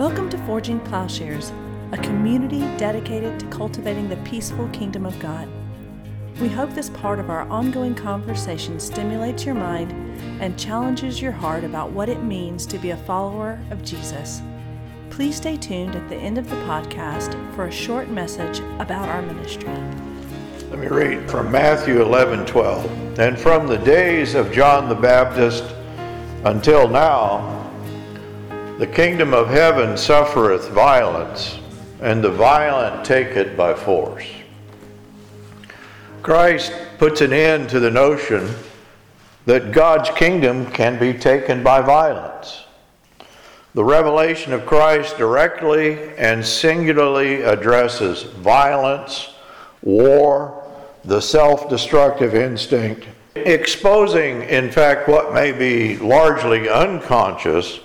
Welcome to Forging Plowshares, a community dedicated to cultivating the peaceful kingdom of God. We hope this part of our ongoing conversation stimulates your mind and challenges your heart about what it means to be a follower of Jesus. Please stay tuned at the end of the podcast for a short message about our ministry. Let me read from Matthew 11 12. And from the days of John the Baptist until now, the kingdom of heaven suffereth violence, and the violent take it by force. Christ puts an end to the notion that God's kingdom can be taken by violence. The revelation of Christ directly and singularly addresses violence, war, the self destructive instinct, exposing, in fact, what may be largely unconscious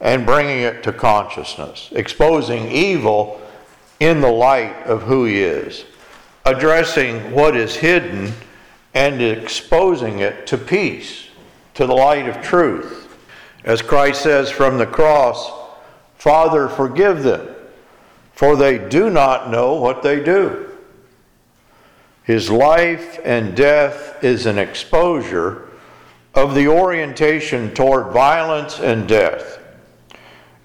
and bringing it to consciousness, exposing evil in the light of who he is, addressing what is hidden and exposing it to peace, to the light of truth. As Christ says from the cross, Father, forgive them, for they do not know what they do. His life and death is an exposure of the orientation toward violence and death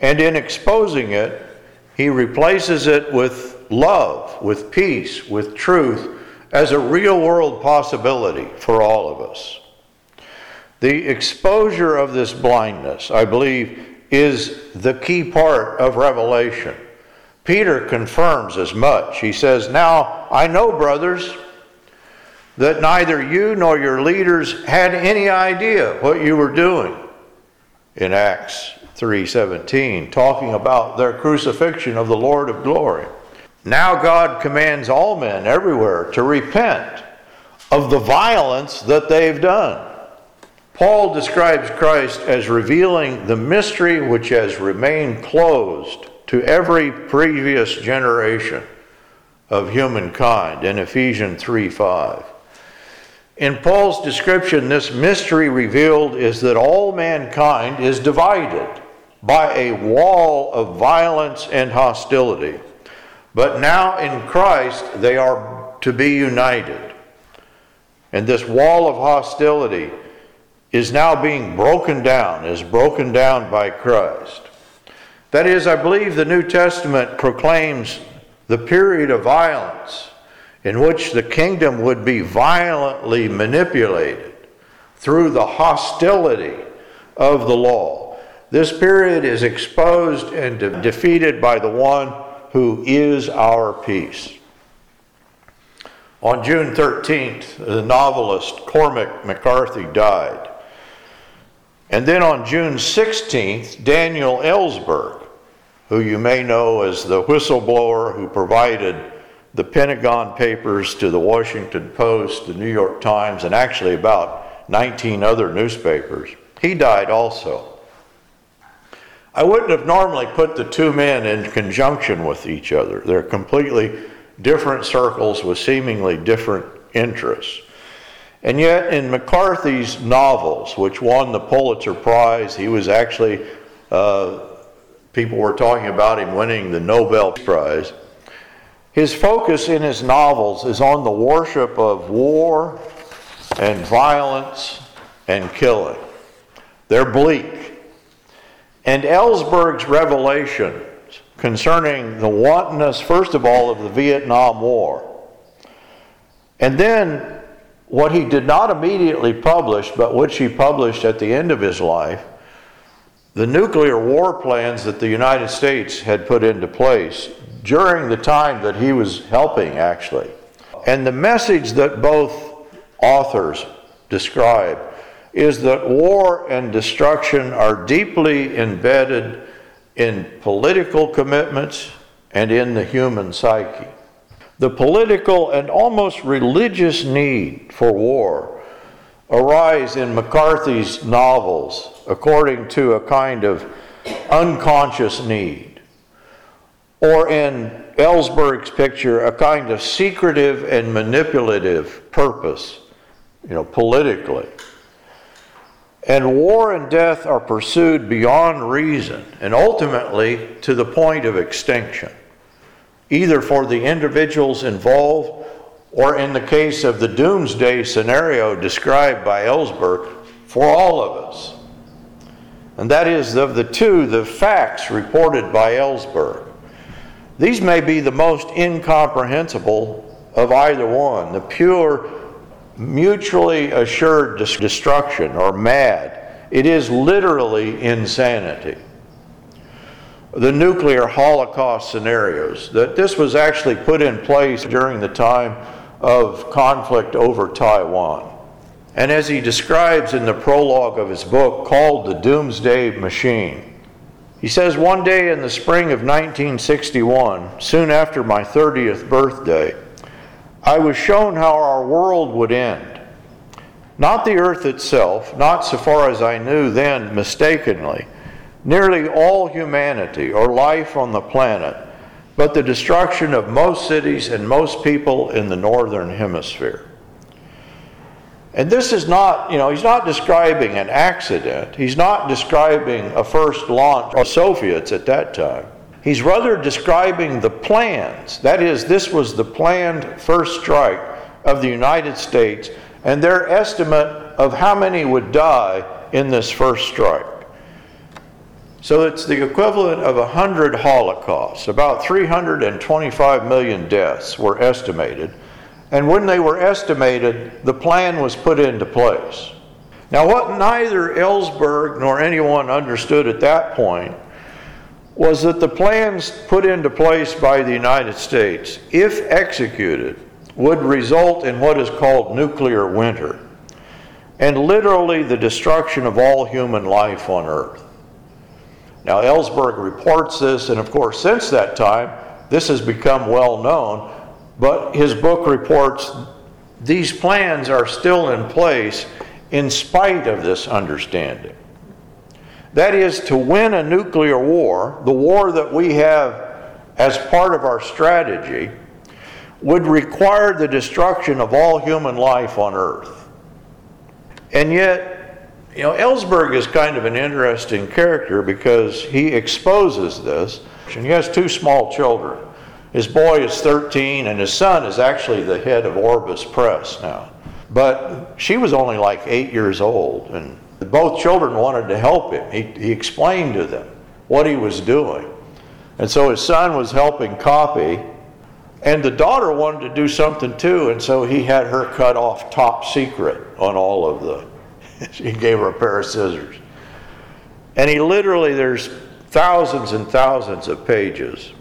and in exposing it, he replaces it with love, with peace, with truth as a real world possibility for all of us. The exposure of this blindness, I believe, is the key part of Revelation. Peter confirms as much. He says, Now I know, brothers, that neither you nor your leaders had any idea what you were doing in Acts 3:17 talking about their crucifixion of the Lord of glory. Now God commands all men everywhere to repent of the violence that they've done. Paul describes Christ as revealing the mystery which has remained closed to every previous generation of humankind in Ephesians 3:5. In Paul's description, this mystery revealed is that all mankind is divided by a wall of violence and hostility. But now in Christ, they are to be united. And this wall of hostility is now being broken down, is broken down by Christ. That is, I believe the New Testament proclaims the period of violence in which the kingdom would be violently manipulated through the hostility of the law. This period is exposed and de- defeated by the one who is our peace. On June 13th, the novelist Cormac McCarthy died. And then on June 16th, Daniel Ellsberg, who you may know as the whistleblower who provided the Pentagon Papers to the Washington Post, the New York Times, and actually about 19 other newspapers, he died also. I wouldn't have normally put the two men in conjunction with each other. They're completely different circles with seemingly different interests. And yet, in McCarthy's novels, which won the Pulitzer Prize, he was actually, uh, people were talking about him winning the Nobel Prize. His focus in his novels is on the worship of war and violence and killing. They're bleak. And Ellsberg's revelations concerning the wantonness, first of all, of the Vietnam War, and then what he did not immediately publish, but which he published at the end of his life, the nuclear war plans that the United States had put into place during the time that he was helping, actually. And the message that both authors describe is that war and destruction are deeply embedded in political commitments and in the human psyche. The political and almost religious need for war arise in McCarthy's novels according to a kind of unconscious need, or in Ellsberg's picture, a kind of secretive and manipulative purpose, you know, politically. And war and death are pursued beyond reason and ultimately to the point of extinction, either for the individuals involved or, in the case of the doomsday scenario described by Ellsberg, for all of us. And that is, of the two, the facts reported by Ellsberg. These may be the most incomprehensible of either one the pure, mutually assured destruction or mad. It is literally insanity. The nuclear holocaust scenarios, that this was actually put in place during the time of conflict over Taiwan. And as he describes in the prologue of his book called The Doomsday Machine, he says, One day in the spring of 1961, soon after my 30th birthday, I was shown how our world would end. Not the earth itself, not so far as I knew then mistakenly, nearly all humanity or life on the planet but the destruction of most cities and most people in the northern hemisphere. And this is not, you know, he's not describing an accident. He's not describing a first launch of Soviets at that time. He's rather describing the plans. That is, this was the planned first strike of the United States and their estimate of how many would die in this first strike. So it's the equivalent of 100 Holocausts. About 325 million deaths were estimated. And when they were estimated, the plan was put into place. Now, what neither Ellsberg nor anyone understood at that point was that the plans put into place by the United States, if executed, would result in what is called nuclear winter, and literally the destruction of all human life on Earth. Now, Ellsberg reports this, and of course, since that time, this has become well known, but his book reports these plans are still in place in spite of this understanding. That is, to win a nuclear war, the war that we have as part of our strategy, would require the destruction of all human life on Earth. And yet, you know, Ellsberg is kind of an interesting character because he exposes this. And he has two small children. His boy is 13, and his son is actually the head of Orbis Press now. But she was only like eight years old, and both children wanted to help him. He, he explained to them what he was doing. And so his son was helping copy, and the daughter wanted to do something too, and so he had her cut off top secret on all of the he gave her a pair of scissors. And he literally, there's thousands and thousands of pages.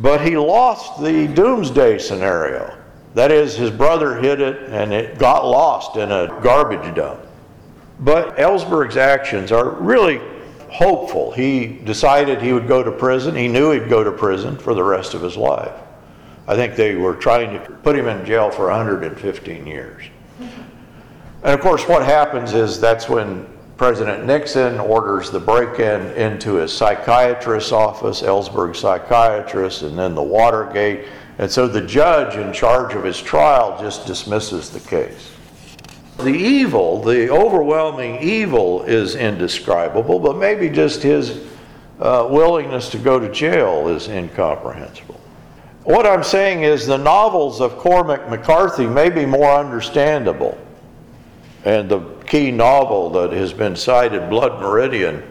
But he lost the doomsday scenario. That is, his brother hid it and it got lost in a garbage dump. But Ellsberg's actions are really hopeful. He decided he would go to prison. He knew he'd go to prison for the rest of his life. I think they were trying to put him in jail for 115 years. And of course, what happens is that's when President Nixon orders the break in into his psychiatrist's office, Ellsberg's psychiatrist, and then the Watergate. And so the judge in charge of his trial just dismisses the case. The evil, the overwhelming evil, is indescribable, but maybe just his uh, willingness to go to jail is incomprehensible. What I'm saying is the novels of Cormac McCarthy may be more understandable and the key novel that has been cited, Blood Meridian,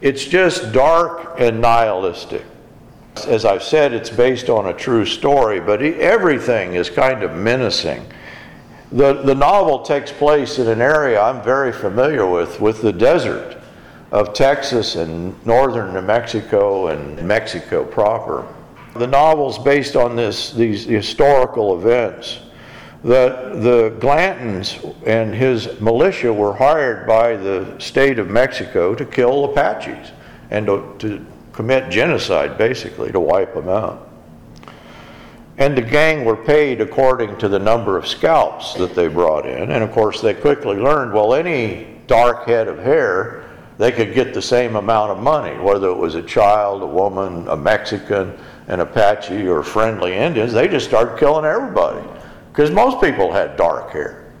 it's just dark and nihilistic. As I've said, it's based on a true story, but everything is kind of menacing. The, the novel takes place in an area I'm very familiar with, with the desert of Texas and northern New Mexico and Mexico proper. The novel's based on this, these historical events that the Glantons and his militia were hired by the state of Mexico to kill Apaches and to, to commit genocide, basically, to wipe them out. And the gang were paid according to the number of scalps that they brought in. And of course, they quickly learned well, any dark head of hair, they could get the same amount of money, whether it was a child, a woman, a Mexican, an Apache, or friendly Indians. They just started killing everybody because most people had dark hair.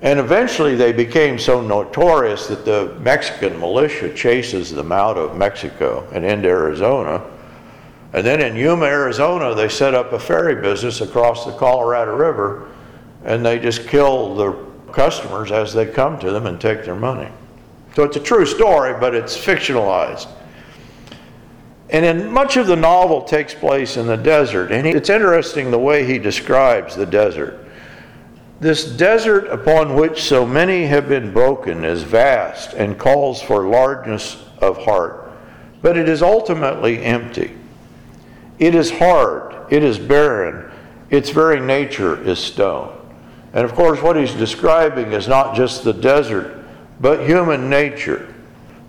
And eventually they became so notorious that the Mexican militia chases them out of Mexico and into Arizona. And then in Yuma, Arizona, they set up a ferry business across the Colorado River and they just kill the customers as they come to them and take their money. So it's a true story, but it's fictionalized. And then much of the novel takes place in the desert. And it's interesting the way he describes the desert. This desert upon which so many have been broken is vast and calls for largeness of heart, but it is ultimately empty. It is hard, it is barren, its very nature is stone. And of course, what he's describing is not just the desert, but human nature.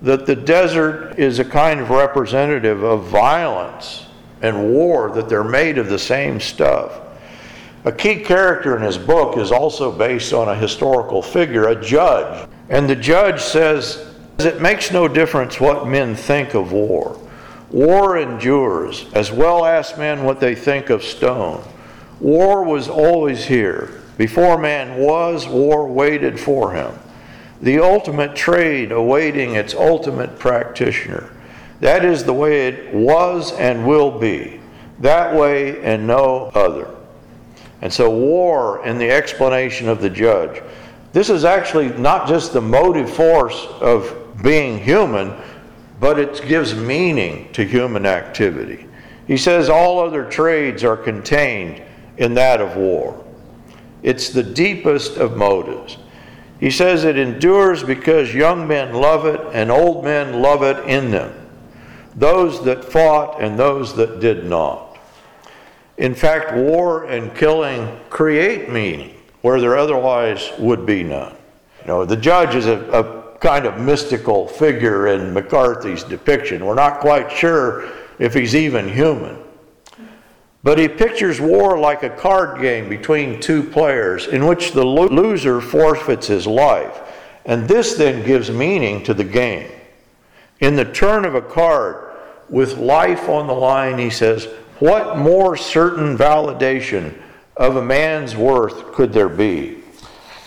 That the desert is a kind of representative of violence and war, that they're made of the same stuff. A key character in his book is also based on a historical figure, a judge. And the judge says, It makes no difference what men think of war. War endures, as well ask men what they think of stone. War was always here. Before man was, war waited for him. The ultimate trade awaiting its ultimate practitioner. That is the way it was and will be. That way and no other. And so, war in the explanation of the judge. This is actually not just the motive force of being human, but it gives meaning to human activity. He says all other trades are contained in that of war. It's the deepest of motives. He says it endures because young men love it and old men love it in them, those that fought and those that did not. In fact, war and killing create meaning where there otherwise would be none. You know, the judge is a, a kind of mystical figure in McCarthy's depiction. We're not quite sure if he's even human. But he pictures war like a card game between two players in which the loser forfeits his life. And this then gives meaning to the game. In the turn of a card, with life on the line, he says, what more certain validation of a man's worth could there be?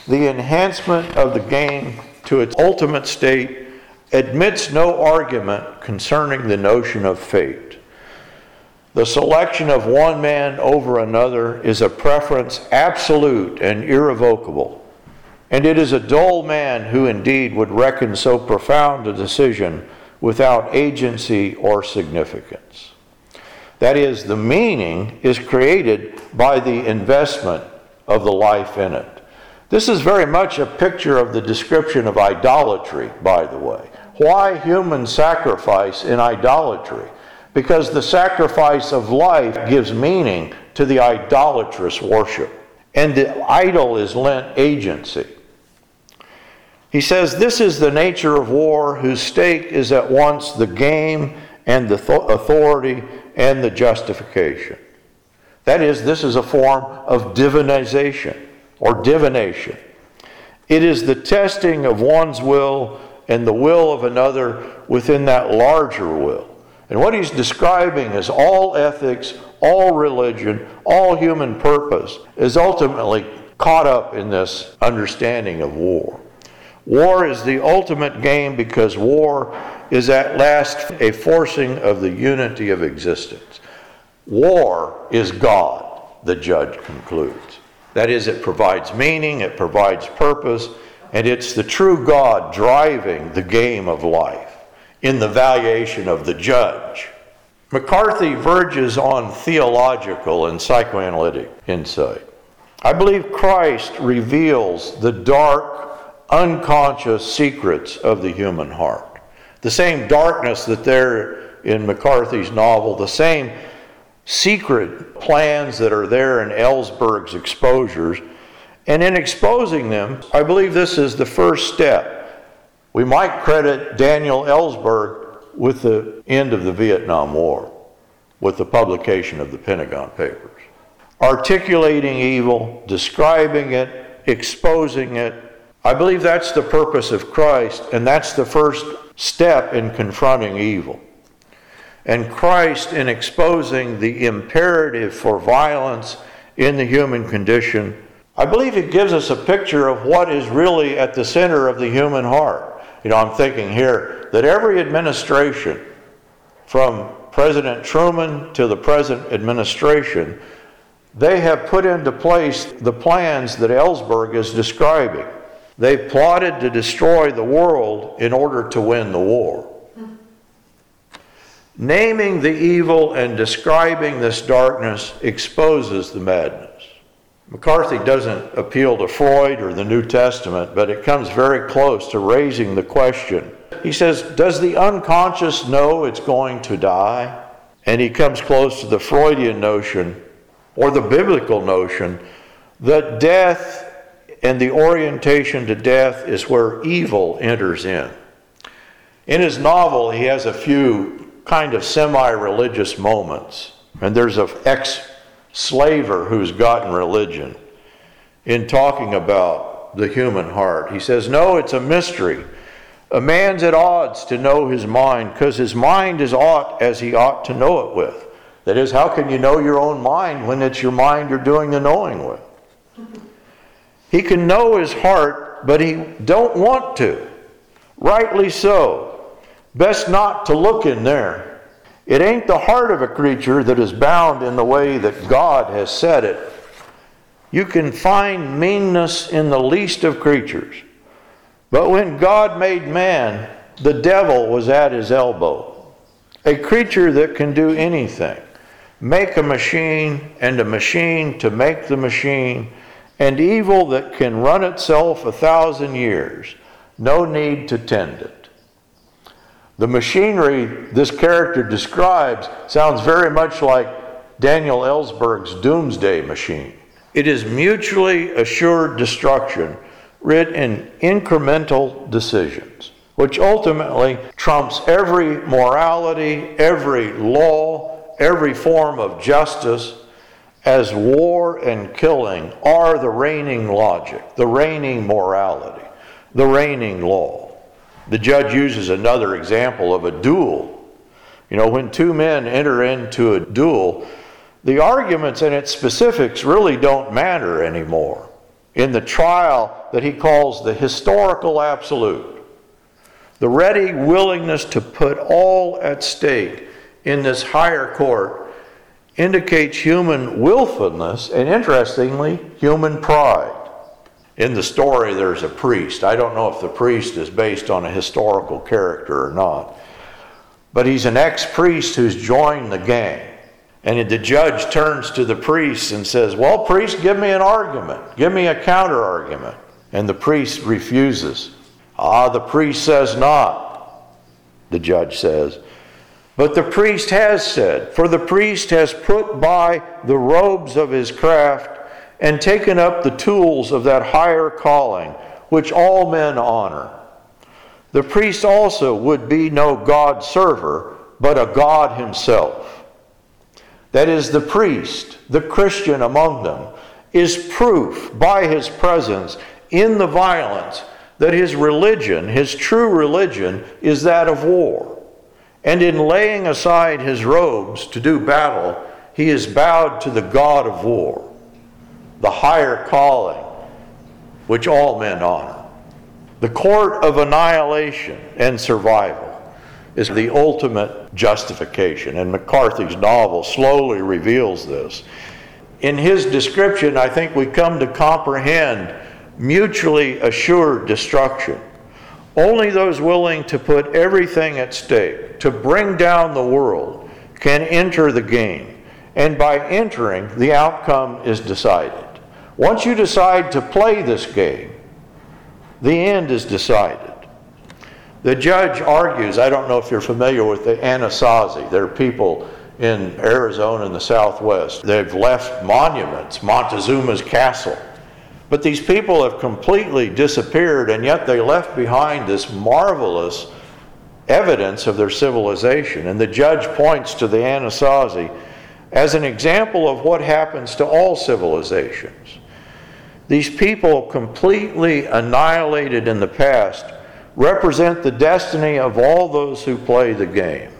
The enhancement of the game to its ultimate state admits no argument concerning the notion of fate. The selection of one man over another is a preference absolute and irrevocable, and it is a dull man who indeed would reckon so profound a decision without agency or significance. That is, the meaning is created by the investment of the life in it. This is very much a picture of the description of idolatry, by the way. Why human sacrifice in idolatry? Because the sacrifice of life gives meaning to the idolatrous worship. And the idol is lent agency. He says, This is the nature of war, whose stake is at once the game and the authority and the justification. That is, this is a form of divinization or divination. It is the testing of one's will and the will of another within that larger will. And what he's describing is all ethics, all religion, all human purpose is ultimately caught up in this understanding of war. War is the ultimate game because war is at last a forcing of the unity of existence. War is God, the judge concludes. That is, it provides meaning, it provides purpose, and it's the true God driving the game of life in the valuation of the judge. McCarthy verges on theological and psychoanalytic insight. I believe Christ reveals the dark, unconscious secrets of the human heart. The same darkness that there in McCarthy's novel, the same secret plans that are there in Ellsberg's exposures. And in exposing them, I believe this is the first step. We might credit Daniel Ellsberg with the end of the Vietnam War, with the publication of the Pentagon Papers. Articulating evil, describing it, exposing it. I believe that's the purpose of Christ, and that's the first step in confronting evil. And Christ, in exposing the imperative for violence in the human condition, I believe it gives us a picture of what is really at the center of the human heart. You know, I'm thinking here that every administration, from President Truman to the present administration, they have put into place the plans that Ellsberg is describing. They plotted to destroy the world in order to win the war. Naming the evil and describing this darkness exposes the madness. McCarthy doesn't appeal to Freud or the New Testament, but it comes very close to raising the question. He says, Does the unconscious know it's going to die? And he comes close to the Freudian notion or the biblical notion that death and the orientation to death is where evil enters in. In his novel, he has a few kind of semi religious moments. And there's an ex slaver who's gotten religion in talking about the human heart. He says, No, it's a mystery. A man's at odds to know his mind because his mind is aught as he ought to know it with. That is, how can you know your own mind when it's your mind you're doing the knowing with? He can know his heart, but he don't want to. Rightly so. Best not to look in there. It ain't the heart of a creature that is bound in the way that God has set it. You can find meanness in the least of creatures. But when God made man, the devil was at his elbow. A creature that can do anything make a machine and a machine to make the machine, and evil that can run itself a thousand years, no need to tend it. The machinery this character describes sounds very much like Daniel Ellsberg's doomsday machine. It is mutually assured destruction writ in incremental decisions, which ultimately trumps every morality, every law, every form of justice as war and killing are the reigning logic, the reigning morality, the reigning law. The judge uses another example of a duel. You know, when two men enter into a duel, the arguments and its specifics really don't matter anymore. In the trial that he calls the historical absolute, the ready willingness to put all at stake in this higher court indicates human willfulness and, interestingly, human pride. In the story, there's a priest. I don't know if the priest is based on a historical character or not, but he's an ex priest who's joined the gang. And the judge turns to the priest and says, Well, priest, give me an argument. Give me a counter argument. And the priest refuses. Ah, the priest says not, the judge says. But the priest has said, For the priest has put by the robes of his craft and taken up the tools of that higher calling, which all men honor. The priest also would be no God server, but a God himself. That is, the priest, the Christian among them, is proof by his presence in the violence that his religion, his true religion, is that of war. And in laying aside his robes to do battle, he is bowed to the God of war, the higher calling which all men honor. The court of annihilation and survival is the ultimate justification, and McCarthy's novel slowly reveals this. In his description, I think we come to comprehend mutually assured destruction. Only those willing to put everything at stake to bring down the world can enter the game. And by entering, the outcome is decided. Once you decide to play this game, the end is decided. The judge argues, I don't know if you're familiar with the Anasazi. They're people in Arizona in the southwest. They've left monuments, Montezuma's castle but these people have completely disappeared, and yet they left behind this marvelous evidence of their civilization. And the judge points to the Anasazi as an example of what happens to all civilizations. These people, completely annihilated in the past, represent the destiny of all those who play the game.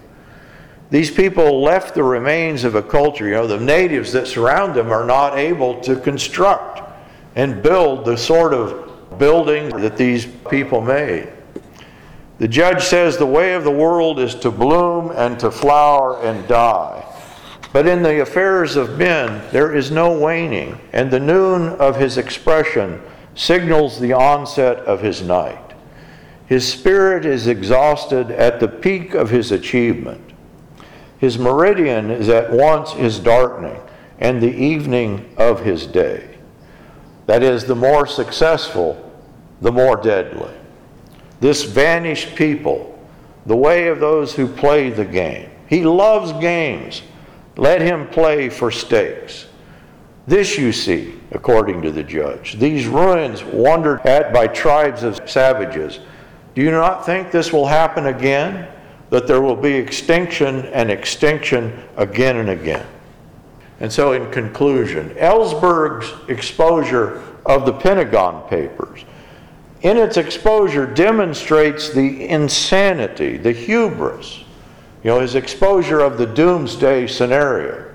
These people left the remains of a culture. You know, the natives that surround them are not able to construct and build the sort of building that these people made. The judge says the way of the world is to bloom and to flower and die. But in the affairs of men, there is no waning, and the noon of his expression signals the onset of his night. His spirit is exhausted at the peak of his achievement. His meridian is at once his darkening and the evening of his day. That is, the more successful, the more deadly. This vanished people, the way of those who play the game. He loves games. Let him play for stakes. This you see, according to the judge. These ruins wandered at by tribes of savages do you not think this will happen again? That there will be extinction and extinction again and again. And so, in conclusion, Ellsberg's exposure of the Pentagon Papers, in its exposure, demonstrates the insanity, the hubris, you know, his exposure of the doomsday scenario,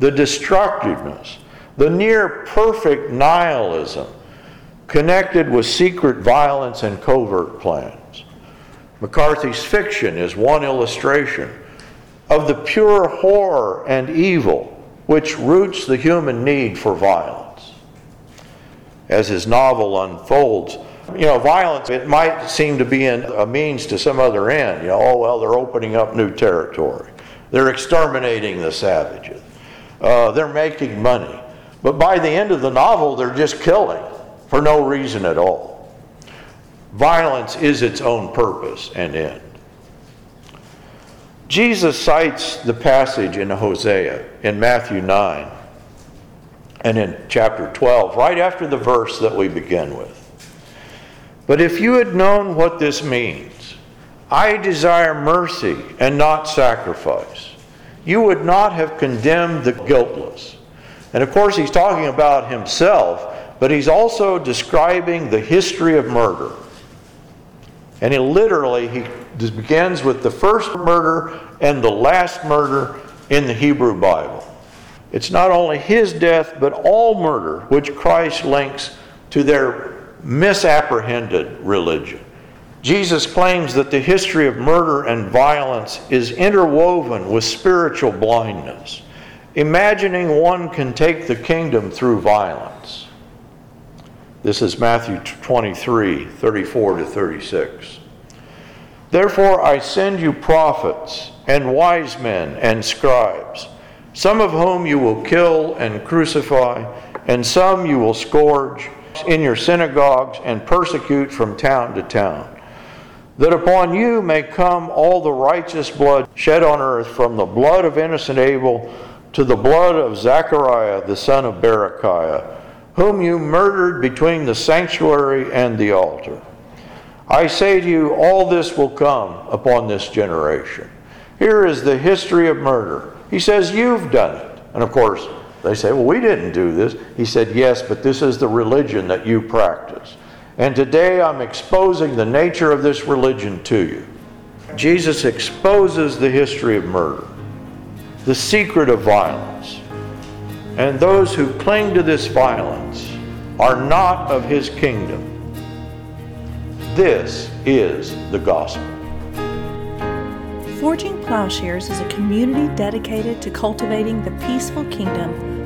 the destructiveness, the near perfect nihilism connected with secret violence and covert plans. McCarthy's fiction is one illustration of the pure horror and evil which roots the human need for violence. As his novel unfolds, you know, violence, it might seem to be a means to some other end. You know, oh, well, they're opening up new territory. They're exterminating the savages. Uh, they're making money. But by the end of the novel, they're just killing for no reason at all. Violence is its own purpose and end. Jesus cites the passage in Hosea in Matthew 9 and in chapter 12, right after the verse that we begin with. But if you had known what this means, I desire mercy and not sacrifice, you would not have condemned the guiltless. And of course, he's talking about himself but he's also describing the history of murder. And he literally he begins with the first murder and the last murder in the Hebrew Bible. It's not only his death, but all murder which Christ links to their misapprehended religion. Jesus claims that the history of murder and violence is interwoven with spiritual blindness, imagining one can take the kingdom through violence. This is Matthew 23 34 to 36. Therefore, I send you prophets and wise men and scribes, some of whom you will kill and crucify, and some you will scourge in your synagogues and persecute from town to town, that upon you may come all the righteous blood shed on earth, from the blood of innocent Abel to the blood of Zechariah the son of Berechiah whom you murdered between the sanctuary and the altar. I say to you, all this will come upon this generation. Here is the history of murder. He says, You've done it. And of course, they say, Well, we didn't do this. He said, Yes, but this is the religion that you practice. And today I'm exposing the nature of this religion to you. Jesus exposes the history of murder, the secret of violence, and those who cling to this violence are not of his kingdom. This is the gospel. Forging Plowshares is a community dedicated to cultivating the peaceful kingdom